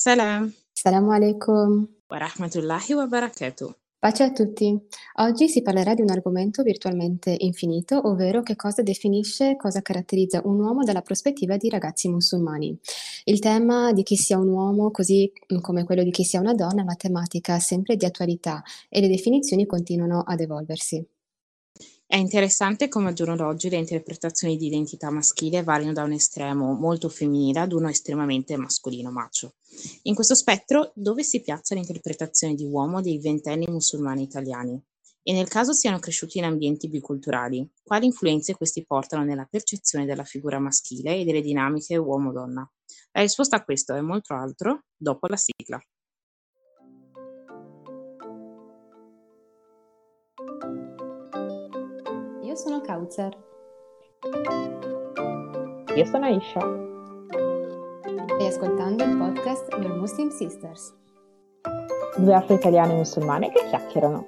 Salam. Assalamu alaikum. Wa rahmatullahi wa barakatuh. Pace a tutti. Oggi si parlerà di un argomento virtualmente infinito, ovvero che cosa definisce, cosa caratterizza un uomo dalla prospettiva di ragazzi musulmani. Il tema di chi sia un uomo, così come quello di chi sia una donna, è una tematica sempre di attualità e le definizioni continuano ad evolversi. È interessante come al giorno d'oggi le interpretazioni di identità maschile variano da un estremo molto femminile ad uno estremamente mascolino macho. In questo spettro, dove si piazza l'interpretazione di uomo dei ventenni musulmani italiani? E nel caso siano cresciuti in ambienti biculturali, quali influenze questi portano nella percezione della figura maschile e delle dinamiche uomo-donna? La risposta a questo e molto altro dopo la sigla. Sono Kauzer. Io sono Aisha. Stai ascoltando il podcast Your Muslim Sisters. Due afro-italiane musulmane che chiacchierano.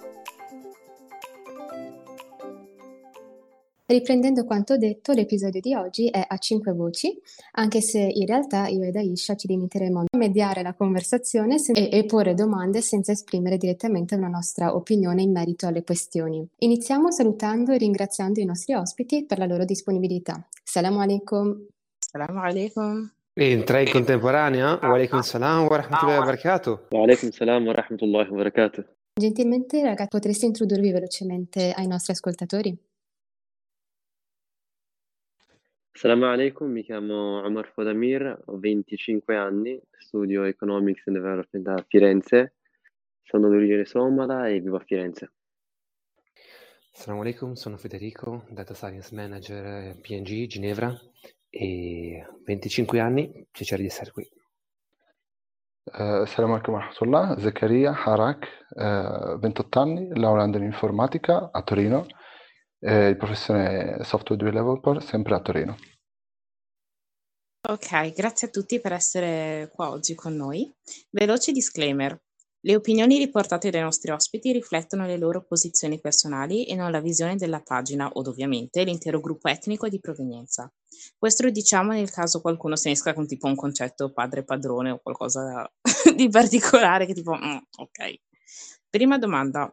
Riprendendo quanto detto, l'episodio di oggi è a cinque voci, anche se in realtà io ed Aisha ci limiteremo a mediare la conversazione e, e porre domande senza esprimere direttamente una nostra opinione in merito alle questioni. Iniziamo salutando e ringraziando i nostri ospiti per la loro disponibilità. Salam alaikum. Salam alaikum. In tre in contemporanea? Wa alaikum salam wa rahmatullahi wa barakatuh. Wa alaikum salam wa rahmatullahi wa barakatuh. Gentilmente, ragazzi, potreste introdurvi velocemente ai nostri ascoltatori? Assalamu alaikum, mi chiamo Omar Fodamir, ho 25 anni, studio Economics and Development a Firenze, sono di origine somala e vivo a Firenze. Assalamu alaikum, sono Federico, Data Science Manager PNG Ginevra e 25 anni, piacere di essere qui. Uh, Assalamu alaikum warahmatullah, Zaccaria Harak, uh, 28 anni, laureando in informatica a Torino eh, di professione software developer, sempre a Torino. Ok, grazie a tutti per essere qua oggi con noi. Veloce disclaimer. Le opinioni riportate dai nostri ospiti riflettono le loro posizioni personali e non la visione della pagina o ovviamente l'intero gruppo etnico di provenienza. Questo lo diciamo nel caso qualcuno se ne esca con tipo un concetto padre padrone o qualcosa di particolare che tipo mm, ok. Prima domanda,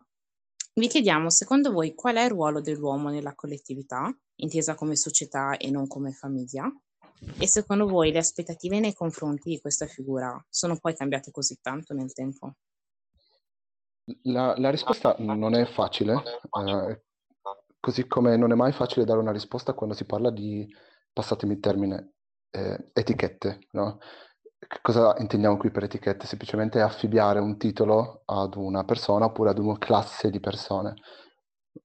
vi chiediamo, secondo voi, qual è il ruolo dell'uomo nella collettività, intesa come società e non come famiglia? E secondo voi le aspettative nei confronti di questa figura sono poi cambiate così tanto nel tempo? La, la risposta non è facile, eh, così come non è mai facile dare una risposta quando si parla di, passatemi il termine, eh, etichette, no? Cosa intendiamo qui per etichette? Semplicemente affibbiare un titolo ad una persona oppure ad una classe di persone.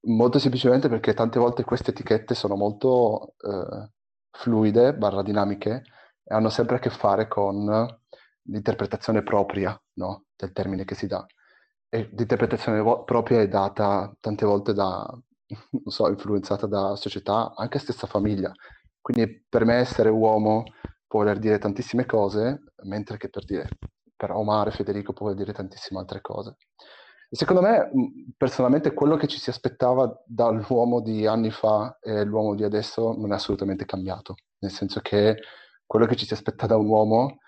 Molto semplicemente perché tante volte queste etichette sono molto eh, fluide, barra dinamiche, e hanno sempre a che fare con l'interpretazione propria no? del termine che si dà. E l'interpretazione vo- propria è data tante volte da, non so, influenzata da società, anche stessa famiglia. Quindi per me essere uomo voler dire tantissime cose, mentre che per dire per Omar Federico può voler dire tantissime altre cose. Secondo me, personalmente, quello che ci si aspettava dall'uomo di anni fa e l'uomo di adesso non è assolutamente cambiato, nel senso che quello che ci si aspetta da un uomo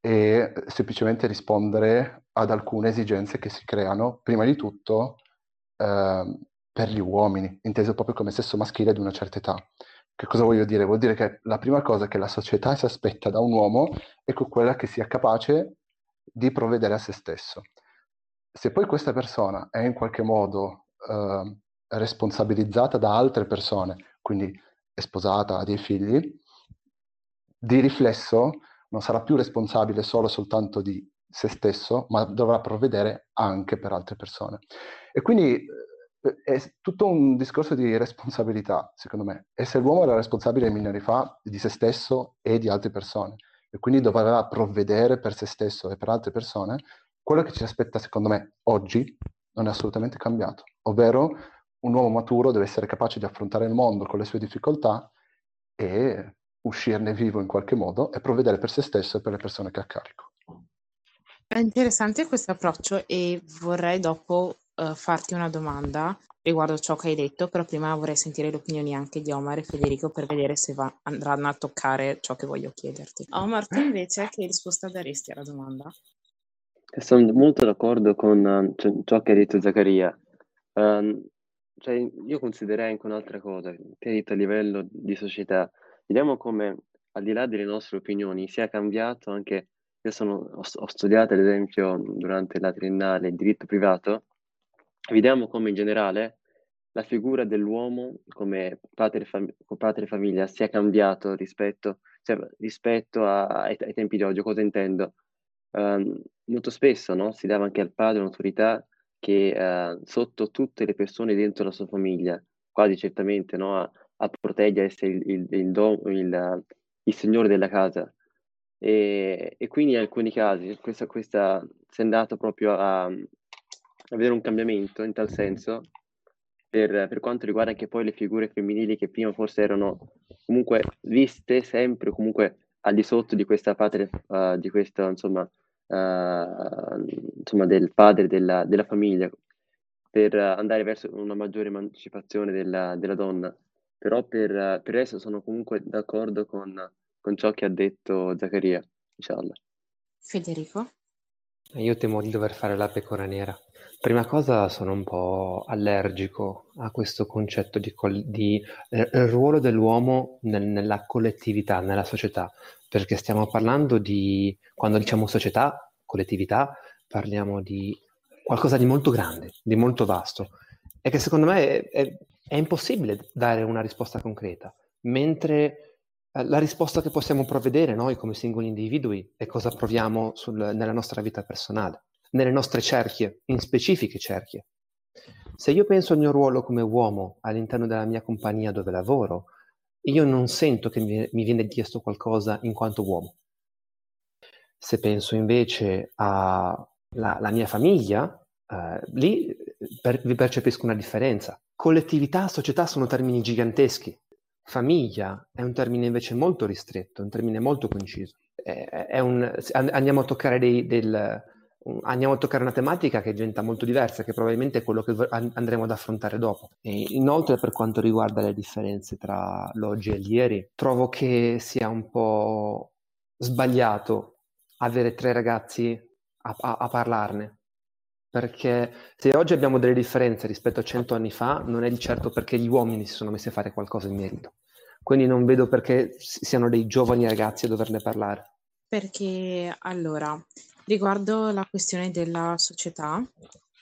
è semplicemente rispondere ad alcune esigenze che si creano, prima di tutto, eh, per gli uomini, inteso proprio come sesso maschile di una certa età. Che cosa voglio dire? Vuol dire che la prima cosa che la società si aspetta da un uomo è quella che sia capace di provvedere a se stesso. Se poi questa persona è in qualche modo eh, responsabilizzata da altre persone, quindi è sposata, ha dei figli, di riflesso non sarà più responsabile solo soltanto di se stesso, ma dovrà provvedere anche per altre persone. E quindi è tutto un discorso di responsabilità, secondo me. E se l'uomo era responsabile mille anni fa di se stesso e di altre persone, e quindi doveva provvedere per se stesso e per altre persone, quello che ci aspetta, secondo me, oggi non è assolutamente cambiato. Ovvero, un uomo maturo deve essere capace di affrontare il mondo con le sue difficoltà e uscirne vivo in qualche modo e provvedere per se stesso e per le persone che ha carico. È interessante questo approccio e vorrei dopo uh, farti una domanda riguardo ciò che hai detto, però prima vorrei sentire le opinioni anche di Omar e Federico per vedere se va, andranno a toccare ciò che voglio chiederti. Omar, tu invece che risposta daresti alla domanda? Sono molto d'accordo con uh, ciò che ha detto Zaccaria. Um, cioè, io considererei anche un'altra cosa, che hai detto a livello di società. Vediamo come, al di là delle nostre opinioni, sia cambiato anche, io sono, ho, ho studiato ad esempio durante la triennale il diritto privato, vediamo come in generale la figura dell'uomo come padre, fam- padre famiglia sia cambiato rispetto, cioè, rispetto a, ai, ai, tempi di oggi. Cosa intendo? Um, molto spesso no? si dava anche al padre un'autorità che uh, sotto tutte le persone dentro la sua famiglia, quasi certamente no? a, a proteggere, essere il, il, il, do, il, il signore della casa. E, e, quindi in alcuni casi questa, questa si è andato proprio a, a avere un cambiamento in tal senso per, per, quanto riguarda anche poi le figure femminili che prima forse erano comunque viste sempre comunque al di sotto di questa patria, uh, di questo insomma, uh, insomma del padre della, della, famiglia, per andare verso una maggiore emancipazione della, della donna. Però per, per adesso sono comunque d'accordo con, con ciò che ha detto Zaccaria, inshallah. Federico? Io temo di dover fare la pecora nera. Prima cosa sono un po' allergico a questo concetto di, col- di eh, ruolo dell'uomo nel- nella collettività, nella società, perché stiamo parlando di, quando diciamo società, collettività, parliamo di qualcosa di molto grande, di molto vasto, e che secondo me è, è, è impossibile dare una risposta concreta, mentre eh, la risposta che possiamo provvedere noi come singoli individui è cosa proviamo sul, nella nostra vita personale nelle nostre cerchie, in specifiche cerchie. Se io penso al mio ruolo come uomo all'interno della mia compagnia dove lavoro, io non sento che mi, viene chiesto qualcosa in quanto uomo. Se penso invece alla mia famiglia, eh, lì per, vi percepisco una differenza. Collettività, società sono termini giganteschi. Famiglia è un termine invece molto ristretto, un termine molto conciso. È, è un, andiamo a toccare dei, del, andiamo a toccare una tematica che diventa molto diversa, che probabilmente è quello che andremo ad affrontare dopo. E inoltre, per quanto riguarda le differenze tra l'oggi e l'ieri, trovo che sia un po' sbagliato avere tre ragazzi a, a, a parlarne. Perché se oggi abbiamo delle differenze rispetto a cento anni fa, non è di certo perché gli uomini si sono messi a fare qualcosa in merito. Quindi non vedo perché siano dei giovani ragazzi a doverne parlare. Perché allora, Riguardo la questione della società,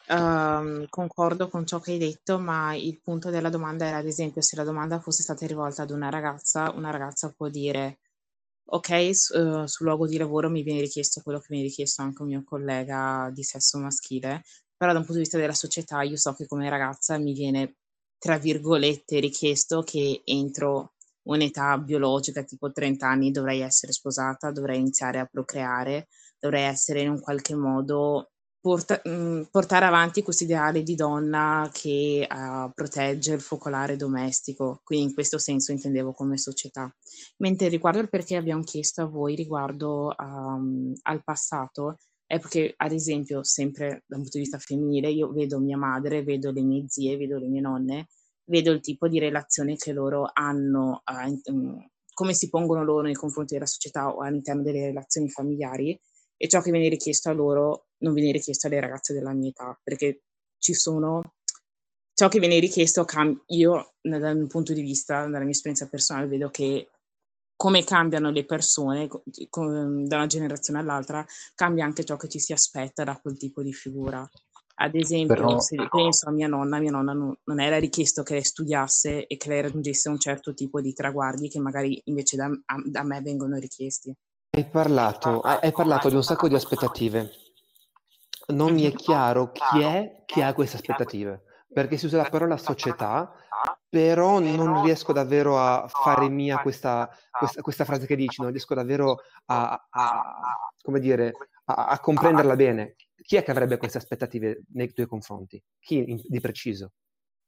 ehm, concordo con ciò che hai detto, ma il punto della domanda era, ad esempio, se la domanda fosse stata rivolta ad una ragazza, una ragazza può dire: Ok, su, uh, sul luogo di lavoro mi viene richiesto quello che viene richiesto anche un mio collega di sesso maschile, però da un punto di vista della società io so che come ragazza mi viene, tra virgolette, richiesto che entro un'età biologica tipo 30 anni dovrei essere sposata, dovrei iniziare a procreare, dovrei essere in un qualche modo porta, mm, portare avanti questo ideale di donna che uh, protegge il focolare domestico, quindi in questo senso intendevo come società. Mentre riguardo al perché abbiamo chiesto a voi riguardo um, al passato, è perché ad esempio sempre dal punto di vista femminile io vedo mia madre, vedo le mie zie, vedo le mie nonne, vedo il tipo di relazione che loro hanno, uh, in, come si pongono loro nei confronti della società o all'interno delle relazioni familiari e ciò che viene richiesto a loro non viene richiesto alle ragazze della mia età, perché ci sono ciò che viene richiesto, cam- io dal mio punto di vista, dalla mia esperienza personale, vedo che come cambiano le persone da una generazione all'altra, cambia anche ciò che ci si aspetta da quel tipo di figura. Ad esempio, Però... se penso a mia nonna, mia nonna non, non, era richiesto che lei studiasse e che lei raggiungesse un certo tipo di traguardi che magari invece da, da me vengono richiesti. Hai parlato, hai parlato di un sacco di aspettative. Non mi è chiaro chi è che ha queste aspettative, perché si usa la parola società, però non riesco davvero a fare mia questa, questa, questa frase che dici, non riesco davvero a, a come dire, a, a, comprenderla bene. Chi è che avrebbe queste aspettative nei tuoi confronti? Chi in, di preciso?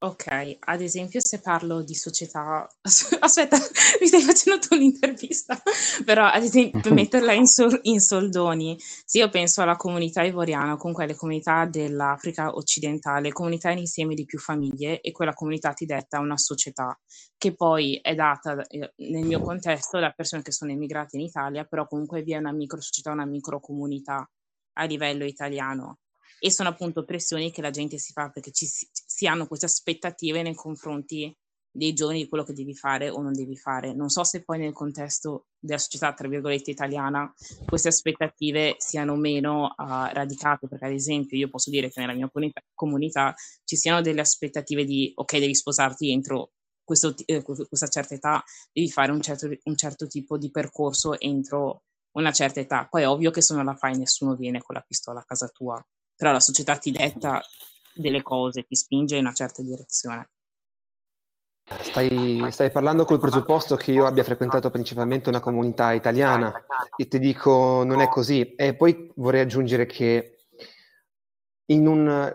Ok, ad esempio se parlo di società, aspetta, mi stai facendo tu un'intervista, però ad esempio per metterla in, sol- in soldoni, se io penso alla comunità ivoriana, comunque alle comunità dell'Africa occidentale, comunità in insieme di più famiglie e quella comunità ti detta una società che poi è data eh, nel mio contesto da persone che sono emigrate in Italia, però comunque vi è una micro società, una micro comunità a livello italiano. E sono appunto pressioni che la gente si fa perché ci, si hanno queste aspettative nei confronti dei giovani di quello che devi fare o non devi fare. Non so se poi nel contesto della società, tra virgolette, italiana, queste aspettative siano meno uh, radicate, perché ad esempio io posso dire che nella mia comunità, comunità ci siano delle aspettative di, ok, devi sposarti entro questo, eh, questa certa età, devi fare un certo, un certo tipo di percorso entro una certa età. Poi è ovvio che se non la fai nessuno viene con la pistola a casa tua però la società ti detta delle cose, ti spinge in una certa direzione. Stai, stai, parlando col presupposto che io abbia frequentato principalmente una comunità italiana e ti dico non è così. E poi vorrei aggiungere che in un,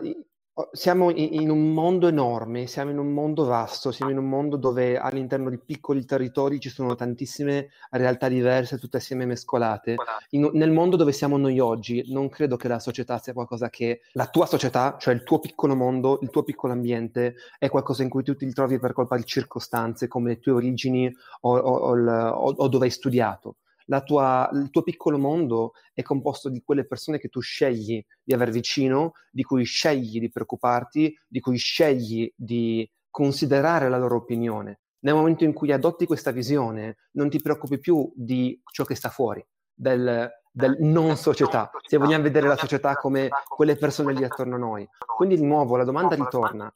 siamo in un mondo enorme, siamo in un mondo vasto, siamo in un mondo dove all'interno di piccoli territori ci sono tantissime realtà diverse, tutte assieme mescolate. In, nel mondo dove siamo noi oggi, non credo che la società sia qualcosa che la tua società, cioè il tuo piccolo mondo, il tuo piccolo ambiente, è qualcosa in cui tu ti ritrovi per colpa di circostanze come le tue origini o, o, o, o dove hai studiato tua, il tuo piccolo mondo è composto di quelle persone che tu scegli di aver vicino, di cui scegli di preoccuparti, di cui scegli di considerare la loro opinione. Nel momento in cui adotti questa visione, non ti preoccupi più di ciò che sta fuori, del, del non società, se vogliamo vedere la società come quelle persone lì attorno a noi. Quindi di nuovo la domanda ritorna.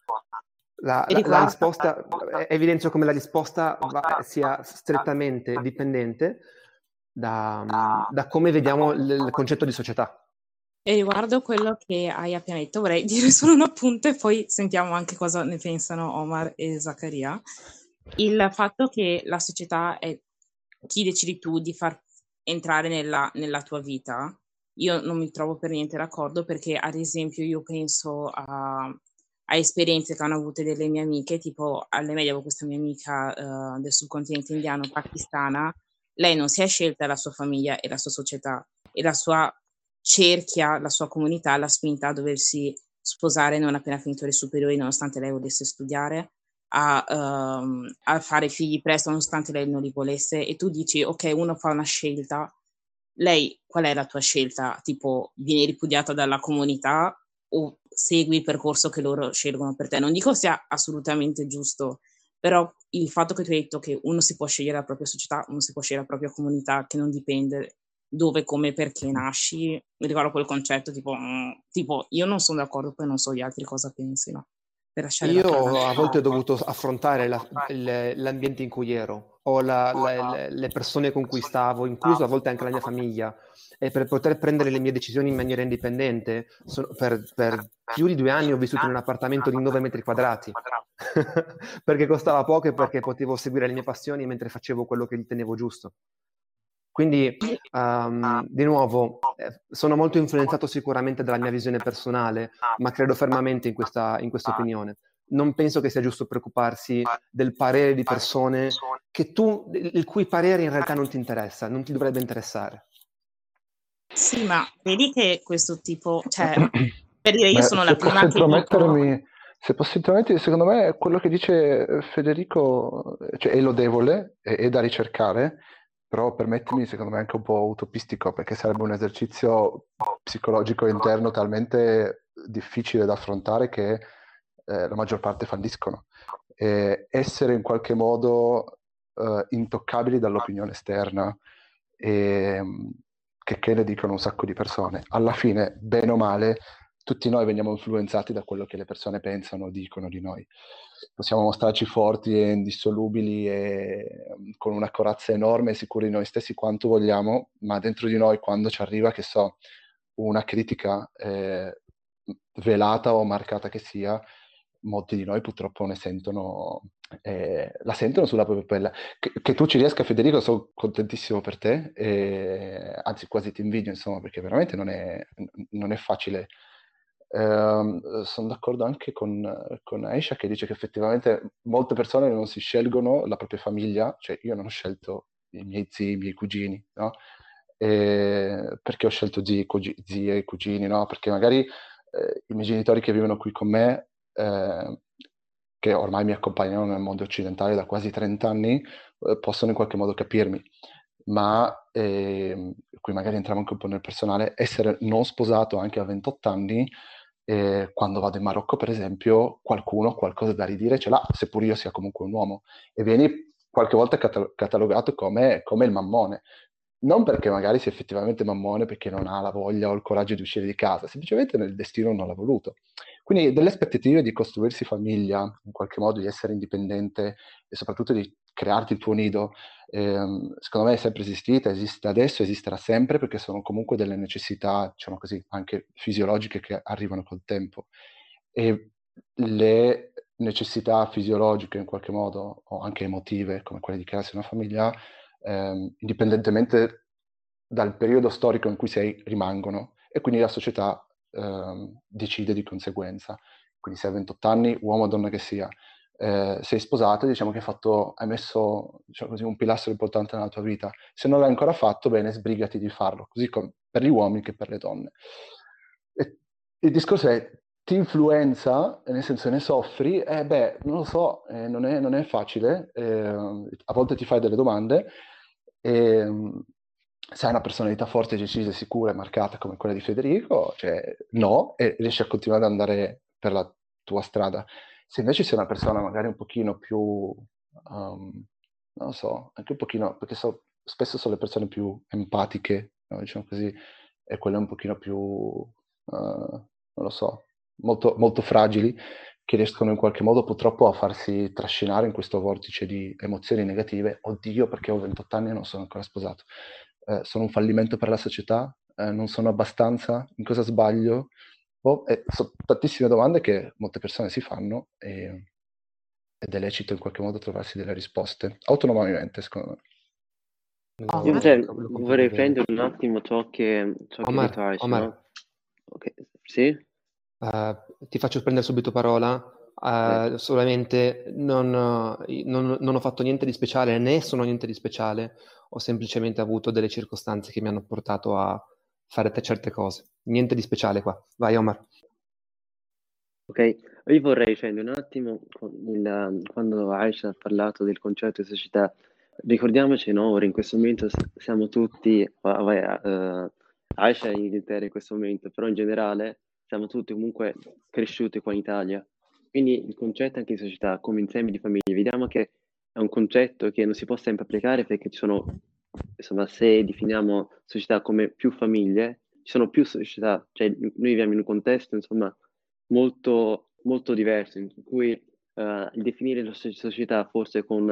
La, la, la risposta, evidenzio come la risposta va, sia strettamente dipendente da, da come vediamo il, il concetto di società. E riguardo quello che hai appena detto, vorrei dire solo un appunto e poi sentiamo anche cosa ne pensano Omar e Zaccaria. Il fatto che la società è chi decidi tu di far entrare nella, nella tua vita, io non mi trovo per niente d'accordo perché, ad esempio, io penso a, a esperienze che hanno avuto delle mie amiche, tipo alle medie avevo questa mia amica uh, del subcontinente indiano pakistana lei non si è scelta la sua famiglia e la sua società e la sua cerchia, la sua comunità l'ha spinta a doversi sposare non appena finito le superiori, nonostante lei volesse studiare, a, um, a, fare figli presto, nonostante lei non li volesse, e tu dici, ok, uno fa una scelta, lei qual è la tua scelta? Tipo, vieni ripudiata dalla comunità o segui il percorso che loro scelgono per te? Non dico sia assolutamente giusto, però il fatto che tu hai detto che uno si può scegliere la propria società, uno si può scegliere la propria comunità, che non dipende dove, come, perché nasci, mi ricordo quel concetto tipo, mm, tipo io non sono d'accordo, poi non so gli altri cosa pensino. Io a volte ho dovuto affrontare la, l'ambiente in cui ero, o la, la, le persone con cui stavo, incluso a volte anche la mia famiglia e per poter prendere le mie decisioni in maniera indipendente, sono, per, per, più di due anni ho vissuto in un appartamento di 9 metri quadrati, perché costava poco e perché potevo seguire le mie passioni mentre facevo quello che ritenevo giusto. Quindi, um, di nuovo, eh, sono molto influenzato sicuramente dalla mia visione personale, ma credo fermamente in questa, in questa opinione. Non penso che sia giusto preoccuparsi del parere di persone tu, il cui parere in realtà non ti interessa, non ti dovrebbe interessare. Sì, ma vedi che questo tipo, cioè, per dire io Beh, sono la prima che dico... Se posso intromettermi, secondo me quello che dice Federico cioè, è lodevole, è, è da ricercare, però permettimi, secondo me, anche un po' utopistico, perché sarebbe un esercizio psicologico interno talmente difficile da affrontare che eh, la maggior parte falliscono. E essere in qualche modo eh, intoccabili dall'opinione esterna e, che, che ne dicono un sacco di persone. Alla fine, bene o male, tutti noi veniamo influenzati da quello che le persone pensano o dicono di noi. Possiamo mostrarci forti e indissolubili e mm, con una corazza enorme e sicuri di noi stessi quanto vogliamo, ma dentro di noi quando ci arriva, che so, una critica eh, velata o marcata che sia, molti di noi purtroppo ne sentono, eh, la sentono sulla propria pelle. Che, che, tu ci riesca, Federico, sono contentissimo per te, e, anzi quasi ti invidio, insomma, perché veramente non è, non è facile Eh, sono d'accordo anche con, con Aisha che dice che effettivamente molte persone non si scelgono la propria famiglia, cioè io non ho scelto i miei zii, i miei cugini, no? E perché ho scelto zii, cugi, zie e cugini, no? Perché magari eh, i miei genitori che vivono qui con me, eh, che ormai mi accompagnano nel mondo occidentale da quasi 30 anni, eh, possono in qualche modo capirmi. Ma ehm, qui magari entriamo anche un po' nel personale, essere non sposato anche a 28 anni eh, quando vado in Marocco, per esempio, qualcuno qualcosa da ridire ce l'ha, seppur io sia comunque un uomo, e vieni qualche volta catal- catalogato come, come, il mammone. Non perché magari sia effettivamente mammone, perché non ha la voglia o il coraggio di uscire di casa, semplicemente nel destino non l'ha voluto. Quindi delle aspettative di costruirsi famiglia, in qualche modo di essere indipendente e soprattutto di crearti il tuo nido, ehm, secondo me è sempre esistita, esiste adesso, esisterà sempre perché sono comunque delle necessità, diciamo così, anche fisiologiche che arrivano col tempo. E le necessità fisiologiche in qualche modo, o anche emotive, come quelle di crearsi una famiglia, ehm, indipendentemente dal periodo storico in cui sei, rimangono e quindi la società ehm, decide di conseguenza. Quindi se hai 28 anni, uomo o donna che sia, eh, sei sposato, diciamo che hai, fatto, hai messo diciamo così, un pilastro importante nella tua vita. Se non l'hai ancora fatto, bene, sbrigati di farlo, così come per gli uomini che per le donne. E il discorso è, ti influenza, nel senso ne soffri, eh beh, non lo so, eh, non, è, non, è, facile, eh, a volte ti fai delle domande, e, se hai una personalità forte, decisa, sicura e marcata come quella di Federico, cioè no, e riesci a continuare ad andare per la tua strada. Se invece sei una persona magari un pochino più, um, non so, anche un pochino, perché so, spesso sono le persone più empatiche, no? diciamo così, e quelle un pochino più, uh, non lo so, molto, molto fragili, che riescono in qualche modo purtroppo a farsi trascinare in questo vortice di emozioni negative. Oddio, perché ho 28 anni e non sono ancora sposato. Eh, sono un fallimento per la società? Eh, non sono abbastanza? In cosa sbaglio? Oh, eh, sono tantissime domande che molte persone si fanno e, ed è lecito in qualche modo trovarsi delle risposte, autonomamente secondo me. Io cioè, vorrei prendere un attimo ciò che, ciò Omar, che detto Omar. No? Okay. Sì? Uh, ti faccio prendere subito parola. Uh, sì. Solamente non, non, non, ho fatto niente di speciale, né sono niente di speciale, ho semplicemente avuto delle circostanze che mi hanno portato a fare certe cose. Niente di speciale qua. Vai Omar. Ok, io vorrei scendere un attimo il, quando Aisha ha parlato del concetto di società. Ricordiamoci, no, ora in questo momento siamo tutti, uh, uh, Aisha in Inghilterra in questo momento, però in generale siamo tutti comunque cresciuti qua in Italia. Quindi il concetto anche di società come insieme di famiglie, vediamo che è un concetto che non si può sempre applicare perché ci sono, insomma, se definiamo società come più famiglie, ci sono più società, cioè noi viviamo in un contesto, insomma, molto, molto diverso, in cui uh, il definire la società forse con,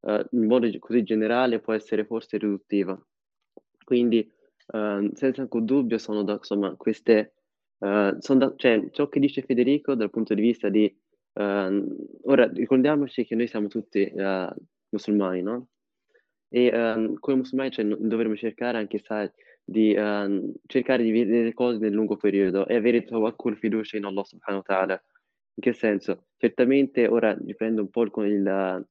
uh, in modo così generale può essere forse riduttivo. Quindi, uh, senza alcun dubbio, sono da, insomma, queste Uh, da, cioè, ciò che dice Federico dal punto di vista di... Uh, ora, ricordiamoci che noi siamo tutti uh, musulmani, no? E come musulmani cioè, dovremmo cercare anche, sai, di cercare di vedere le cose nel lungo periodo e avere tawakkul fiducia in Allah subhanahu wa ta'ala. In che senso? Certamente, ora riprendo un po' con il,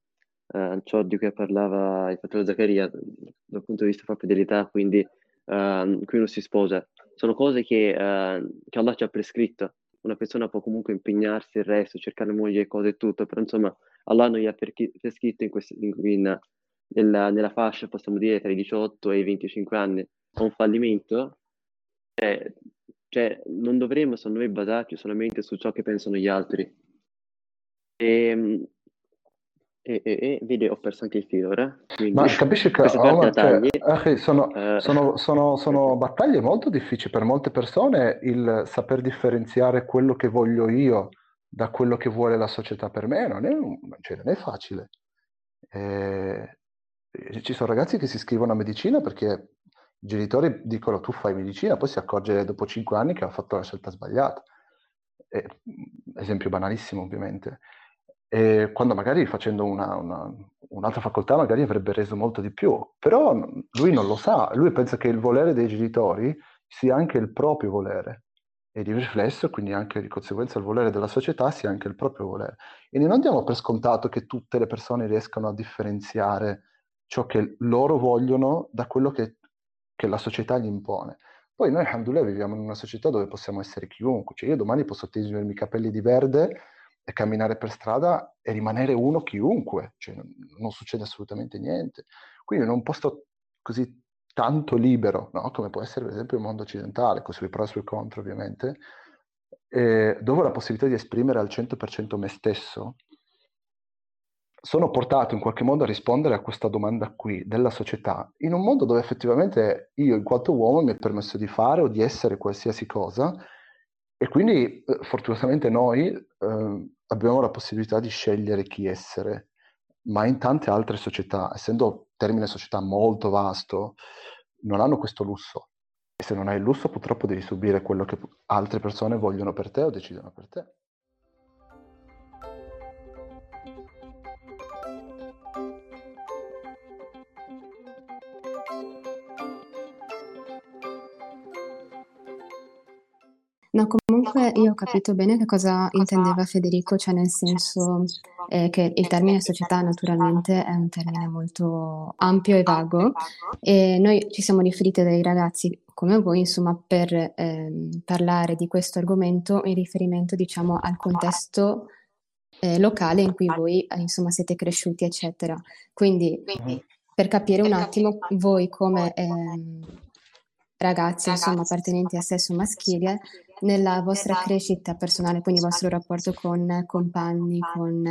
ciò di cui parlava il fratello Zaccaria dal punto di vista proprio dell'età, quindi qui uno si sposa sono cose che, che, Allah ci ha prescritto. Una persona può comunque impegnarsi il resto, cercare moglie e cose e tutto, però insomma Allah non gli ha prescritto in questo, in, in, nella, nella, fascia, possiamo dire, tra i 18 e i 25 anni. È un fallimento, cioè, cioè non dovremmo, secondo me, basarci solamente su ciò che pensano gli altri. E, ehm, e, e, e, vedi, ho perso anche il filo ora. Quindi, Ma capisci che oh, cioè, eh, sono, uh, sono, sono, sono, battaglie molto difficili per molte persone il saper differenziare quello che voglio io da quello che vuole la società per me. Non è, cioè, non è facile. Eh, ci sono ragazzi che si iscrivono a medicina perché i genitori dicono tu fai medicina, poi si accorge dopo cinque anni che ha fatto la scelta sbagliata. Eh, esempio banalissimo, ovviamente. E quando magari facendo una, una, un'altra facoltà magari avrebbe reso molto di più, però lui non lo sa, lui pensa che il volere dei genitori sia anche il proprio volere. e di riflesso, quindi anche di conseguenza il volere della società sia anche il proprio volere. Quindi non diamo per scontato che tutte le persone riescano a differenziare ciò che loro vogliono da quello che, che la società gli impone. Poi noi, alhamdulillah, viviamo in una società dove possiamo essere chiunque. Cioè io domani posso tingermi i capelli di verde e camminare per strada e rimanere uno chiunque. Cioè non, non succede assolutamente niente. Quindi in un posto così tanto libero, no? come può essere per esempio il mondo occidentale, con i pro e i contro ovviamente, eh, dove ho la possibilità di esprimere al 100% me stesso, sono portato in qualche modo a rispondere a questa domanda qui della società, in un mondo dove effettivamente io in quanto uomo mi è permesso di fare o di essere qualsiasi cosa e quindi eh, fortunatamente noi eh, abbiamo la possibilità di scegliere chi essere, ma in tante altre società, essendo termine società molto vasto, non hanno questo lusso. E se non hai il lusso purtroppo devi subire quello che altre persone vogliono per te o decidono per te. No, comunque io ho capito bene che cosa intendeva Federico, cioè nel senso eh, che il termine società naturalmente è un termine molto ampio e vago e noi ci siamo riferiti dai ragazzi come voi, insomma, per eh, parlare di questo argomento in riferimento, diciamo, al contesto eh, locale in cui voi, eh, insomma, siete cresciuti, eccetera. Quindi, per capire un attimo, voi come ehm, ragazzi, insomma, appartenenti a sesso maschile, nella vostra crescita personale, quindi il vostro rapporto con compagni, con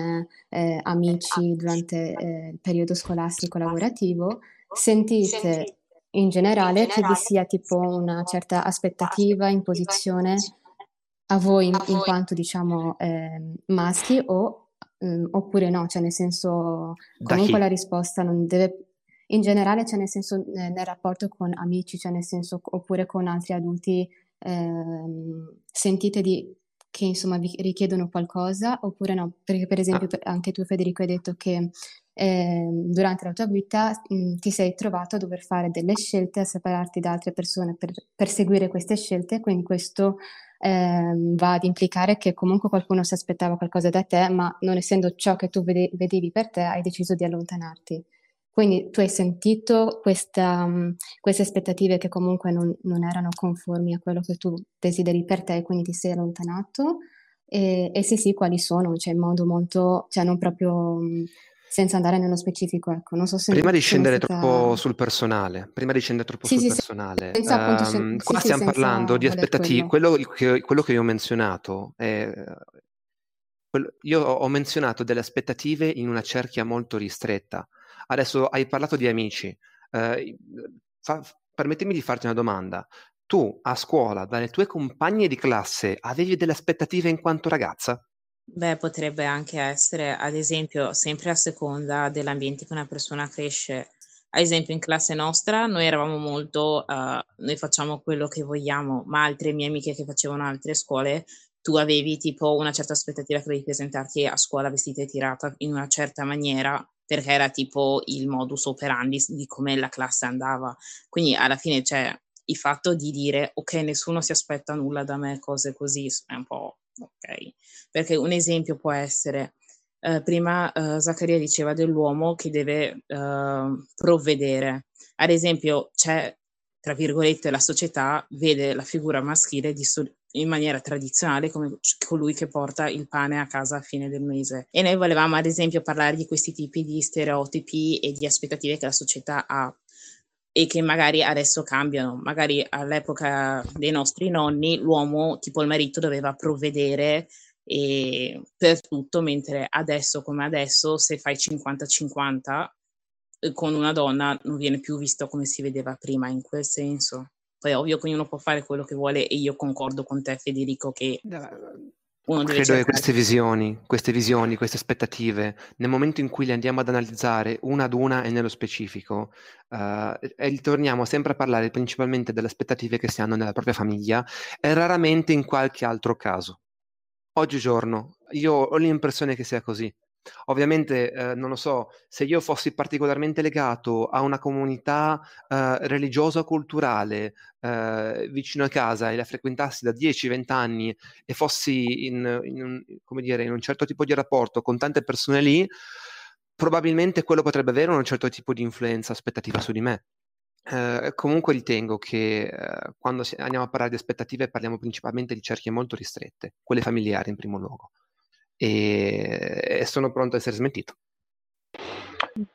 eh, amici durante eh, il periodo scolastico lavorativo, sentite in generale che vi sia tipo una certa aspettativa, imposizione a voi in, in quanto diciamo eh, maschi o mh, mm, oppure no, cioè nel senso comunque la risposta non deve in generale, cioè nel senso nel rapporto con amici, cioè nel senso oppure con altri adulti eh, sentite di, che insomma vi richiedono qualcosa oppure no? Perché per esempio ah. anche tu Federico hai detto che eh, durante la tua vita mh, ti sei trovato a dover fare delle scelte, a separarti da altre persone per, per seguire queste scelte, quindi questo eh, va ad implicare che comunque qualcuno si aspettava qualcosa da te, ma non essendo ciò che tu vede- vedevi per te, hai deciso di allontanarti. Quindi tu hai sentito questa, um, queste aspettative che comunque non, non, erano conformi a quello che tu desideri per te, quindi ti sei allontanato. E, e se sì, quali sono? Cioè, in modo molto, cioè non proprio um, senza andare nello specifico, ecco. Non so se prima di scendere stata... troppo sul personale, prima di scendere troppo sì, sul sì, personale, senza, um, appunto, sen- qua sì, stiamo parlando di aspettative. Quello. Quello, che, quello che io ho menzionato è io ho menzionato delle aspettative in una cerchia molto ristretta. Adesso hai parlato di amici. Eh, fa, permettimi di farti una domanda. Tu a scuola, dalle tue compagne di classe, avevi delle aspettative in quanto ragazza? Beh, potrebbe anche essere, ad esempio, sempre a seconda dell'ambiente che una persona cresce. Ad esempio, in classe nostra noi eravamo molto, uh, noi facciamo quello che vogliamo, ma altre mie amiche che facevano altre scuole, tu avevi tipo una certa aspettativa che dovevi presentarti a scuola vestita e tirata in una certa maniera perché era tipo il modus operandi di come la classe andava. Quindi alla fine c'è il fatto di dire ok, nessuno si aspetta nulla da me, cose così, è un po' ok. Perché un esempio può essere, eh, prima eh, Zaccaria diceva dell'uomo che deve eh, provvedere. Ad esempio c'è, tra virgolette, la società vede la figura maschile di, in maniera tradizionale come colui che porta il pane a casa a fine del mese. E noi volevamo ad esempio parlare di questi tipi di stereotipi e di aspettative che la società ha e che magari adesso cambiano. Magari all'epoca dei nostri nonni l'uomo, tipo il marito, doveva provvedere per tutto, mentre adesso come adesso, se fai 50-50 eh, con una donna non viene più visto come si vedeva prima in quel senso. Poi è ovvio che ognuno può fare quello che vuole e io concordo con te Federico che uno deve Credo che queste visioni, queste visioni, queste aspettative, nel momento in cui le andiamo ad analizzare una ad una e nello specifico, uh, e ritorniamo sempre a parlare principalmente delle aspettative che si hanno nella propria famiglia e raramente in qualche altro caso. Oggigiorno io ho l'impressione che sia così. Ovviamente, eh, non lo so, se io fossi particolarmente legato a una comunità eh, religiosa o culturale eh, vicino a casa e la frequentassi da 10-20 anni e fossi in, in, un, dire, in un certo tipo di rapporto con tante persone lì, probabilmente quello potrebbe avere un certo tipo di influenza aspettativa su di me. Eh, comunque ritengo che eh, quando andiamo a parlare di aspettative parliamo principalmente di cerchie molto ristrette, quelle familiari in primo luogo e, e sono pronto a essere smentito.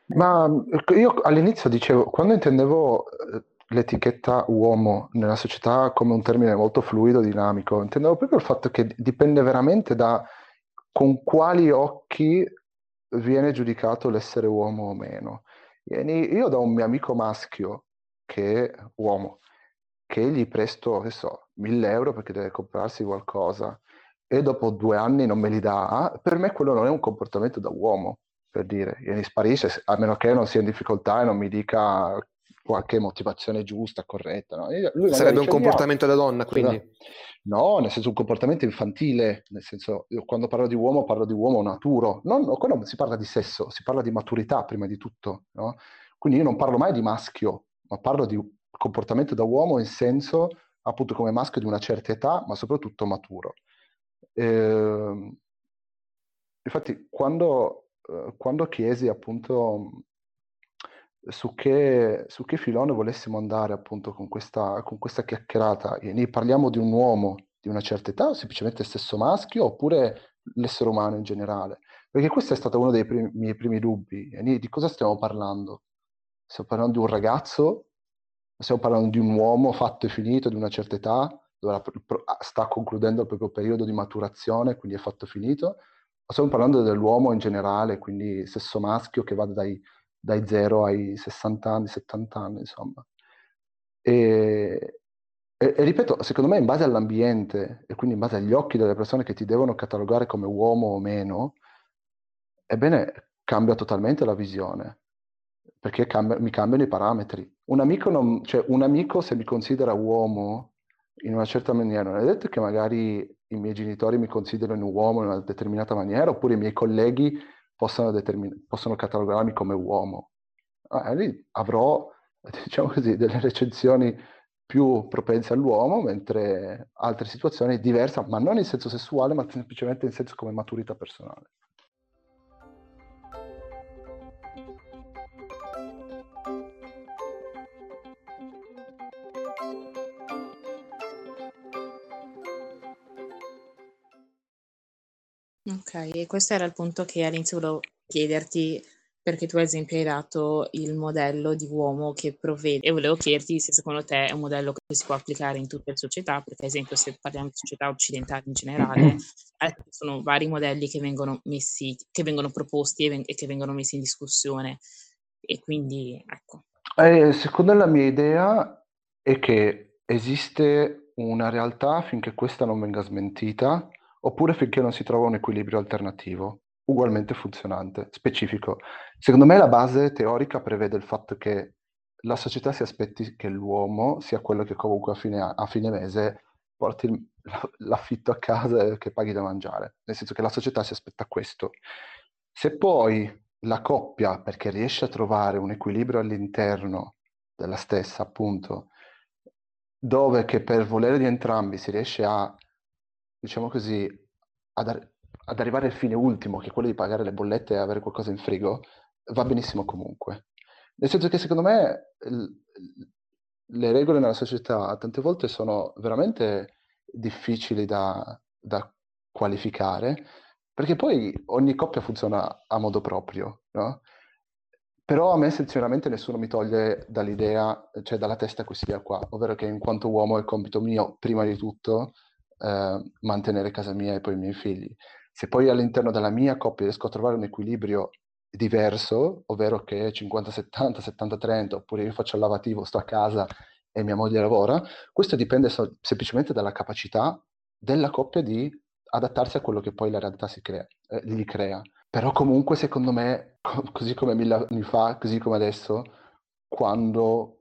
Ma io all'inizio dicevo, quando intendevo eh, l'etichetta uomo nella società come un termine molto fluido, dinamico, intendevo proprio il fatto che dipende veramente da con quali occhi viene giudicato l'essere uomo o meno. Io da un mio amico maschio, che è uomo, che gli presto, che so, 1000 euro perché deve comprarsi qualcosa, e dopo due anni non me li dà, per me quello non è un comportamento da uomo, per dire, e sparisce, a meno che non sia in difficoltà e non mi dica qualche motivazione giusta, corretta. No? Sarebbe un comportamento da donna, quindi? No, nel senso un comportamento infantile, nel senso, io quando parlo di uomo parlo di uomo naturo, non, quello si parla di sesso, si parla di maturità prima di tutto, no? Quindi io non parlo mai di maschio, ma parlo di comportamento da uomo in senso appunto come maschio di una certa età, ma soprattutto maturo. Eh, infatti, quando, eh, quando, chiesi appunto su che, su che, filone volessimo andare appunto con questa, con questa chiacchierata, ne parliamo di un uomo di una certa età semplicemente stesso maschio oppure l'essere umano in generale? Perché questo è stato uno dei primi, miei primi dubbi. Di cosa stiamo parlando? Stiamo parlando di un ragazzo? Stiamo parlando di un uomo fatto e finito di una certa età? Dove sta concludendo il proprio periodo di maturazione, quindi è fatto finito, stiamo parlando dell'uomo in generale, quindi sesso maschio che va dai, dai 0 ai 60 anni, 70 anni, insomma. E, e, e, ripeto, secondo me in base all'ambiente e quindi in base agli occhi delle persone che ti devono catalogare come uomo o meno, ebbene cambia totalmente la visione, perché cambia, mi cambiano i parametri. Un amico, non, cioè, un amico se mi considera uomo in una certa maniera. Non è detto che magari i miei genitori mi considerino un uomo in una determinata maniera, oppure i miei colleghi possano, determin- possono catalogarmi come uomo. Ah, lì avrò, diciamo così, delle recensioni più propense all'uomo, mentre altre situazioni diverse, ma non in senso sessuale, ma semplicemente in senso come maturità personale. Ok, e questo era il punto che all'inizio volevo chiederti, perché tu ad esempio hai dato il modello di uomo che provvede e volevo chiederti se secondo te è un modello che si può applicare in tutte le società, perché ad esempio se parliamo di società occidentali in generale, eh, sono vari modelli che vengono messi, che vengono proposti e, ven- e che vengono messi in discussione. E quindi, ecco. Eh, secondo la mia idea è che esiste una realtà finché questa non venga smentita oppure finché non si trova un equilibrio alternativo, ugualmente funzionante, specifico. Secondo me la base teorica prevede il fatto che la società si aspetti che l'uomo sia quello che comunque a fine, a fine mese porti l'affitto a casa e che paghi da mangiare, nel senso che la società si aspetta questo. Se poi la coppia, perché riesce a trovare un equilibrio all'interno della stessa, appunto, dove che per volere di entrambi si riesce a diciamo così, ad, ar- ad arrivare al fine ultimo, che è quello di pagare le bollette e avere qualcosa in frigo, va benissimo comunque. Nel senso che secondo me l- le regole nella società tante volte sono veramente difficili da, da qualificare, perché poi ogni coppia funziona a modo proprio, no? Però a me sinceramente nessuno mi toglie dall'idea, cioè dalla testa questa idea qua, ovvero che in quanto uomo è compito mio, prima di tutto, eh, mantenere casa mia e poi i miei figli. Se poi all'interno della mia coppia riesco a trovare un equilibrio diverso, ovvero che 50-70, 70-30, oppure io faccio il lavativo, sto a casa e mia moglie lavora, questo dipende so- semplicemente dalla capacità della coppia di adattarsi a quello che poi la realtà crea, eh, gli crea. Però comunque secondo me, co- così come mille anni fa, così come adesso, quando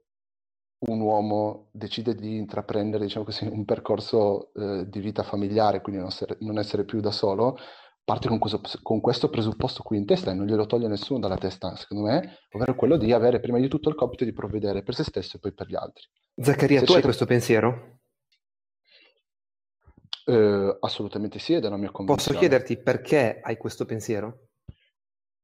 un uomo decide di intraprendere diciamo così, un percorso eh, di vita familiare, quindi non essere, non essere, più da solo, parte con questo, con questo, presupposto qui in testa e non glielo toglie nessuno dalla testa, secondo me, ovvero quello di avere prima di tutto il compito di provvedere per se stesso e poi per gli altri. Zaccaria, Se tu hai questo pensiero? Eh, assolutamente sì, ed è la mia convinzione. Posso chiederti perché hai questo pensiero?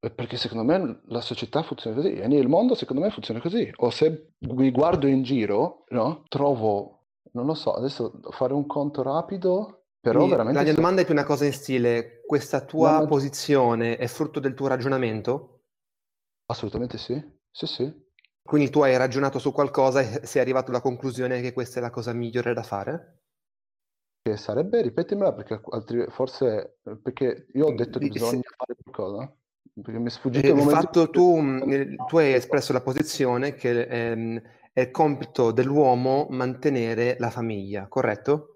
Eh, perché secondo me la società funziona così, e il mondo secondo me funziona così. O se mi guardo in giro, no? trovo, non lo so, adesso fare un conto rapido, però Quindi, veramente... La mia domanda è più una cosa in stile, questa tua no, posizione è frutto del tuo ragionamento? Assolutamente sì, sì sì. Quindi tu hai ragionato su qualcosa e sei arrivato alla conclusione che questa è la cosa migliore da fare? Che sarebbe, ripetimela perché altri, forse, perché io ho detto che bisogna sì. fare qualcosa, perché mi è sfuggito il momento... fatto tu, mm, tu hai espresso la posizione che ehm, è il compito dell'uomo mantenere la famiglia, corretto?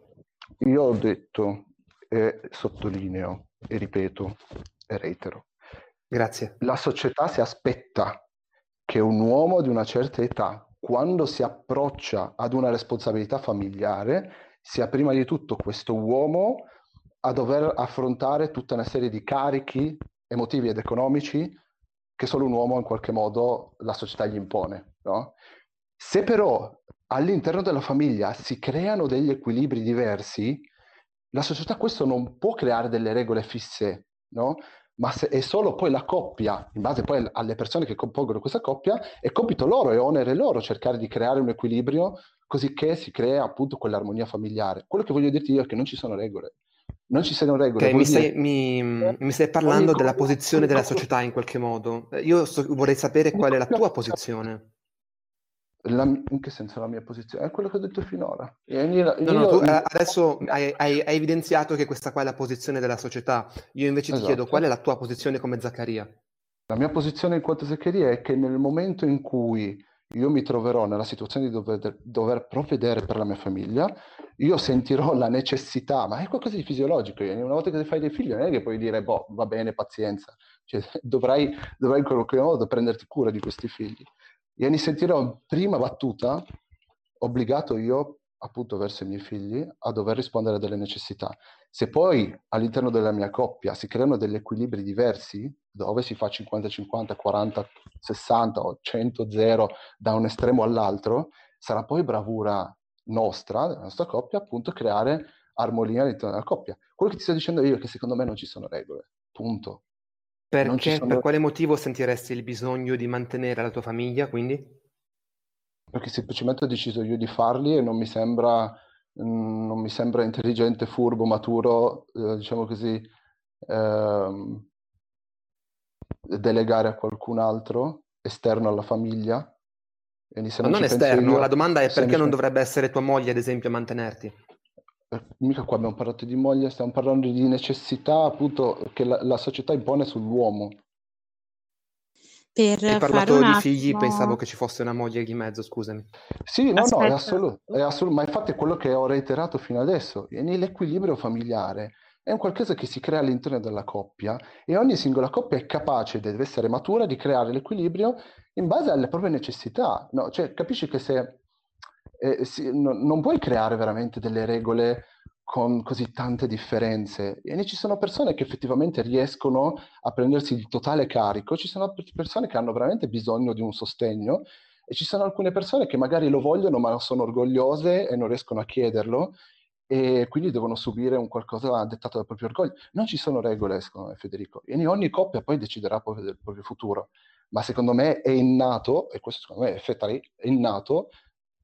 Io ho detto, e sottolineo, e ripeto, e reitero. Grazie. La società si aspetta che un uomo di una certa età, quando si approccia ad una responsabilità familiare, sia prima di tutto questo uomo a dover affrontare tutta una serie di carichi emotivi ed economici che solo un uomo in qualche modo la società gli impone. No? Se però all'interno della famiglia si creano degli equilibri diversi, la società questo non può creare delle regole fisse, no? Ma se è solo poi la coppia, in base poi alle persone che compongono questa coppia, è compito loro, è onere loro cercare di creare un equilibrio così che si crea appunto quell'armonia familiare. Quello che voglio dirti io è che non ci sono regole. Non ci sono regole. Okay, mi, stai, mi, mi, stai, parlando della posizione della società in qualche modo. Io so, vorrei sapere qual è la tua posizione. La, in che senso la mia posizione? È quello che ho detto finora. Io, io, no, no, tu io... adesso hai, hai, hai, evidenziato che questa qua è la posizione della società. Io invece esatto. ti chiedo qual è la tua posizione come Zaccaria? La mia posizione in quanto Zaccaria è che nel momento in cui io mi troverò nella situazione di dover, dover provvedere per la mia famiglia, io sentirò la necessità, ma è qualcosa di fisiologico. Una volta che fai dei figli, non è che puoi dire, boh, va bene, pazienza. Cioè, dovrai, dovrai in qualche modo prenderti cura di questi figli. E mi sentirò prima battuta obbligato io, appunto verso i miei figli, a dover rispondere a delle necessità. Se poi all'interno della mia coppia si creano degli equilibri diversi, dove si fa 50-50, 40-60 o 100-0 da un estremo all'altro, sarà poi bravura nostra, della nostra coppia, appunto creare armonia all'interno della coppia. Quello che ti sto dicendo io è che secondo me non ci sono regole, punto. Perché, sono... per quale motivo sentiresti il bisogno di mantenere la tua famiglia, quindi? Perché semplicemente ho deciso io di farli e non mi sembra, mm, non mi sembra intelligente, furbo, maturo, eh, diciamo così, ehm, delegare a qualcun altro esterno alla famiglia. Ma non esterno, io, la domanda è perché non dovrebbe essere tua moglie, ad esempio, a mantenerti? Eh, mica qua abbiamo parlato di moglie, stiamo parlando di necessità appunto che la, la società impone sull'uomo. Per Hai parlato di figli, pensavo che ci fosse una moglie di mezzo, scusami. Sì, no, Aspetta. no, è assoluto, è assoluto, ma infatti è quello che ho reiterato fino adesso. E nell'equilibrio familiare è un qualcosa che si crea all'interno della coppia e ogni singola coppia è capace, deve essere matura, di creare l'equilibrio in base alle proprie necessità. No? Cioè, capisci che se eh, si, no, non puoi creare veramente delle regole con così tante differenze. E ci sono persone che effettivamente riescono a prendersi il totale carico, ci sono persone che hanno veramente bisogno di un sostegno e ci sono alcune persone che magari lo vogliono ma sono orgogliose e non riescono a chiederlo e quindi devono subire un qualcosa dettato dal proprio orgoglio. Non ci sono regole, secondo me, Federico. E ogni coppia poi deciderà poi del proprio futuro. Ma secondo me è innato, e questo secondo me è fetari, è innato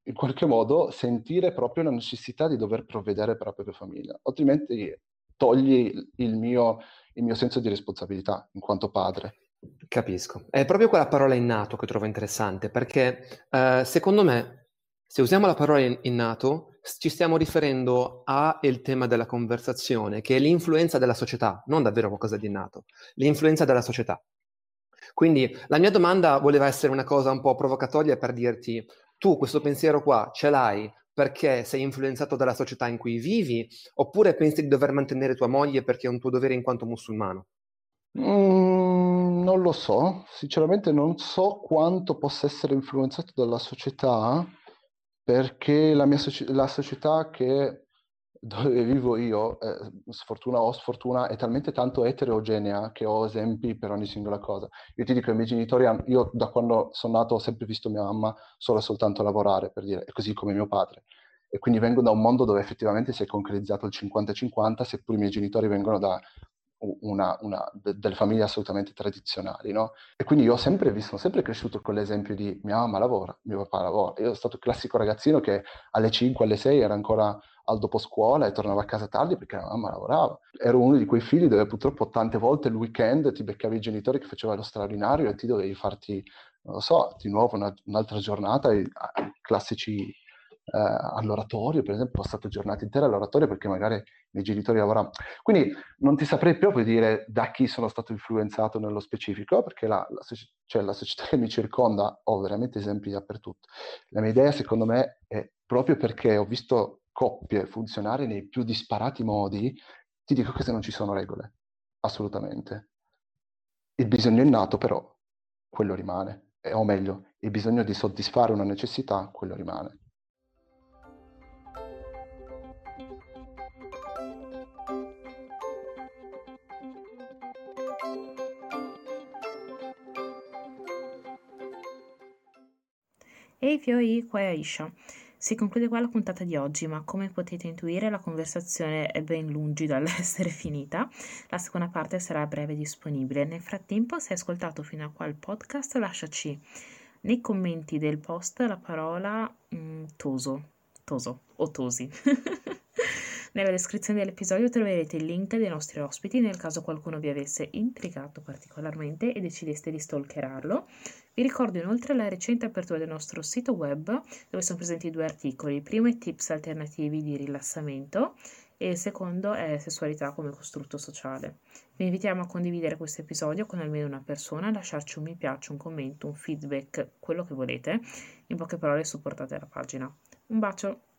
in qualche modo sentire proprio la necessità di dover provvedere per la propria famiglia, altrimenti togli il mio, il mio senso di responsabilità in quanto padre. Capisco. È proprio quella parola innato che trovo interessante, perché eh, secondo me, se usiamo la parola innato, ci stiamo riferendo al tema della conversazione, che è l'influenza della società, non davvero qualcosa di innato, l'influenza della società. Quindi la mia domanda voleva essere una cosa un po' provocatoria per dirti, tu questo pensiero qua ce l'hai perché sei influenzato dalla società in cui vivi, oppure pensi di dover mantenere tua moglie perché è un tuo dovere in quanto musulmano? Mm, non lo so, sinceramente non so quanto possa essere influenzato dalla società, perché la, mia la società che dove vivo io, eh, sfortuna o sfortuna, è talmente tanto eterogenea che ho esempi per ogni singola cosa. Io ti dico, i miei genitori, io da quando sono nato ho sempre visto mia mamma solo e soltanto lavorare, per dire, così come mio padre. E quindi vengo da un mondo dove effettivamente si è concretizzato il 50-50, seppur i miei genitori vengono da una, una, de, delle famiglie assolutamente tradizionali, no? E quindi io ho sempre visto, sono sempre cresciuto con l'esempio di mia mamma lavora, mio papà lavora. Io sono stato il classico ragazzino che alle 5, alle 6 era ancora al dopo scuola e tornava a casa tardi perché la mamma lavorava. Ero uno di quei figli dove purtroppo tante volte il weekend ti beccavi i genitori che facevano lo straordinario e ti dovevi farti, non lo so, di nuovo una, un'altra giornata, i, classici eh, all'oratorio, per esempio, ho passato giornate intere all'oratorio perché magari i miei genitori lavoravano. Quindi non ti saprei proprio dire da chi sono stato influenzato nello specifico, perché la, la, cioè, la società che mi circonda ho veramente esempi dappertutto. La mia idea, secondo me, è proprio perché ho visto coppie funzionare nei più disparati modi, ti dico che se non ci sono regole, assolutamente. Il bisogno è nato, però quello rimane, o meglio, il bisogno di soddisfare una necessità, quello rimane. Ehi Fioi, qua è Aisha. Si conclude qua la puntata di oggi, ma come potete intuire la conversazione è ben lungi dall'essere finita. La seconda parte sarà a breve disponibile. Nel frattempo, se hai ascoltato fino a qua il podcast, lasciaci nei commenti del post la parola mm, toso, toso o tosi. Nella descrizione dell'episodio troverete il link dei nostri ospiti nel caso qualcuno vi avesse intrigato particolarmente e decideste di stalkerarlo. Vi ricordo inoltre la recente apertura del nostro sito web dove sono presenti due articoli. Il primo è tips alternativi di rilassamento e il secondo è sessualità come costrutto sociale. Vi invitiamo a condividere questo episodio con almeno una persona, lasciarci un mi piace, un commento, un feedback, quello che volete. In poche parole supportate la pagina. Un bacio!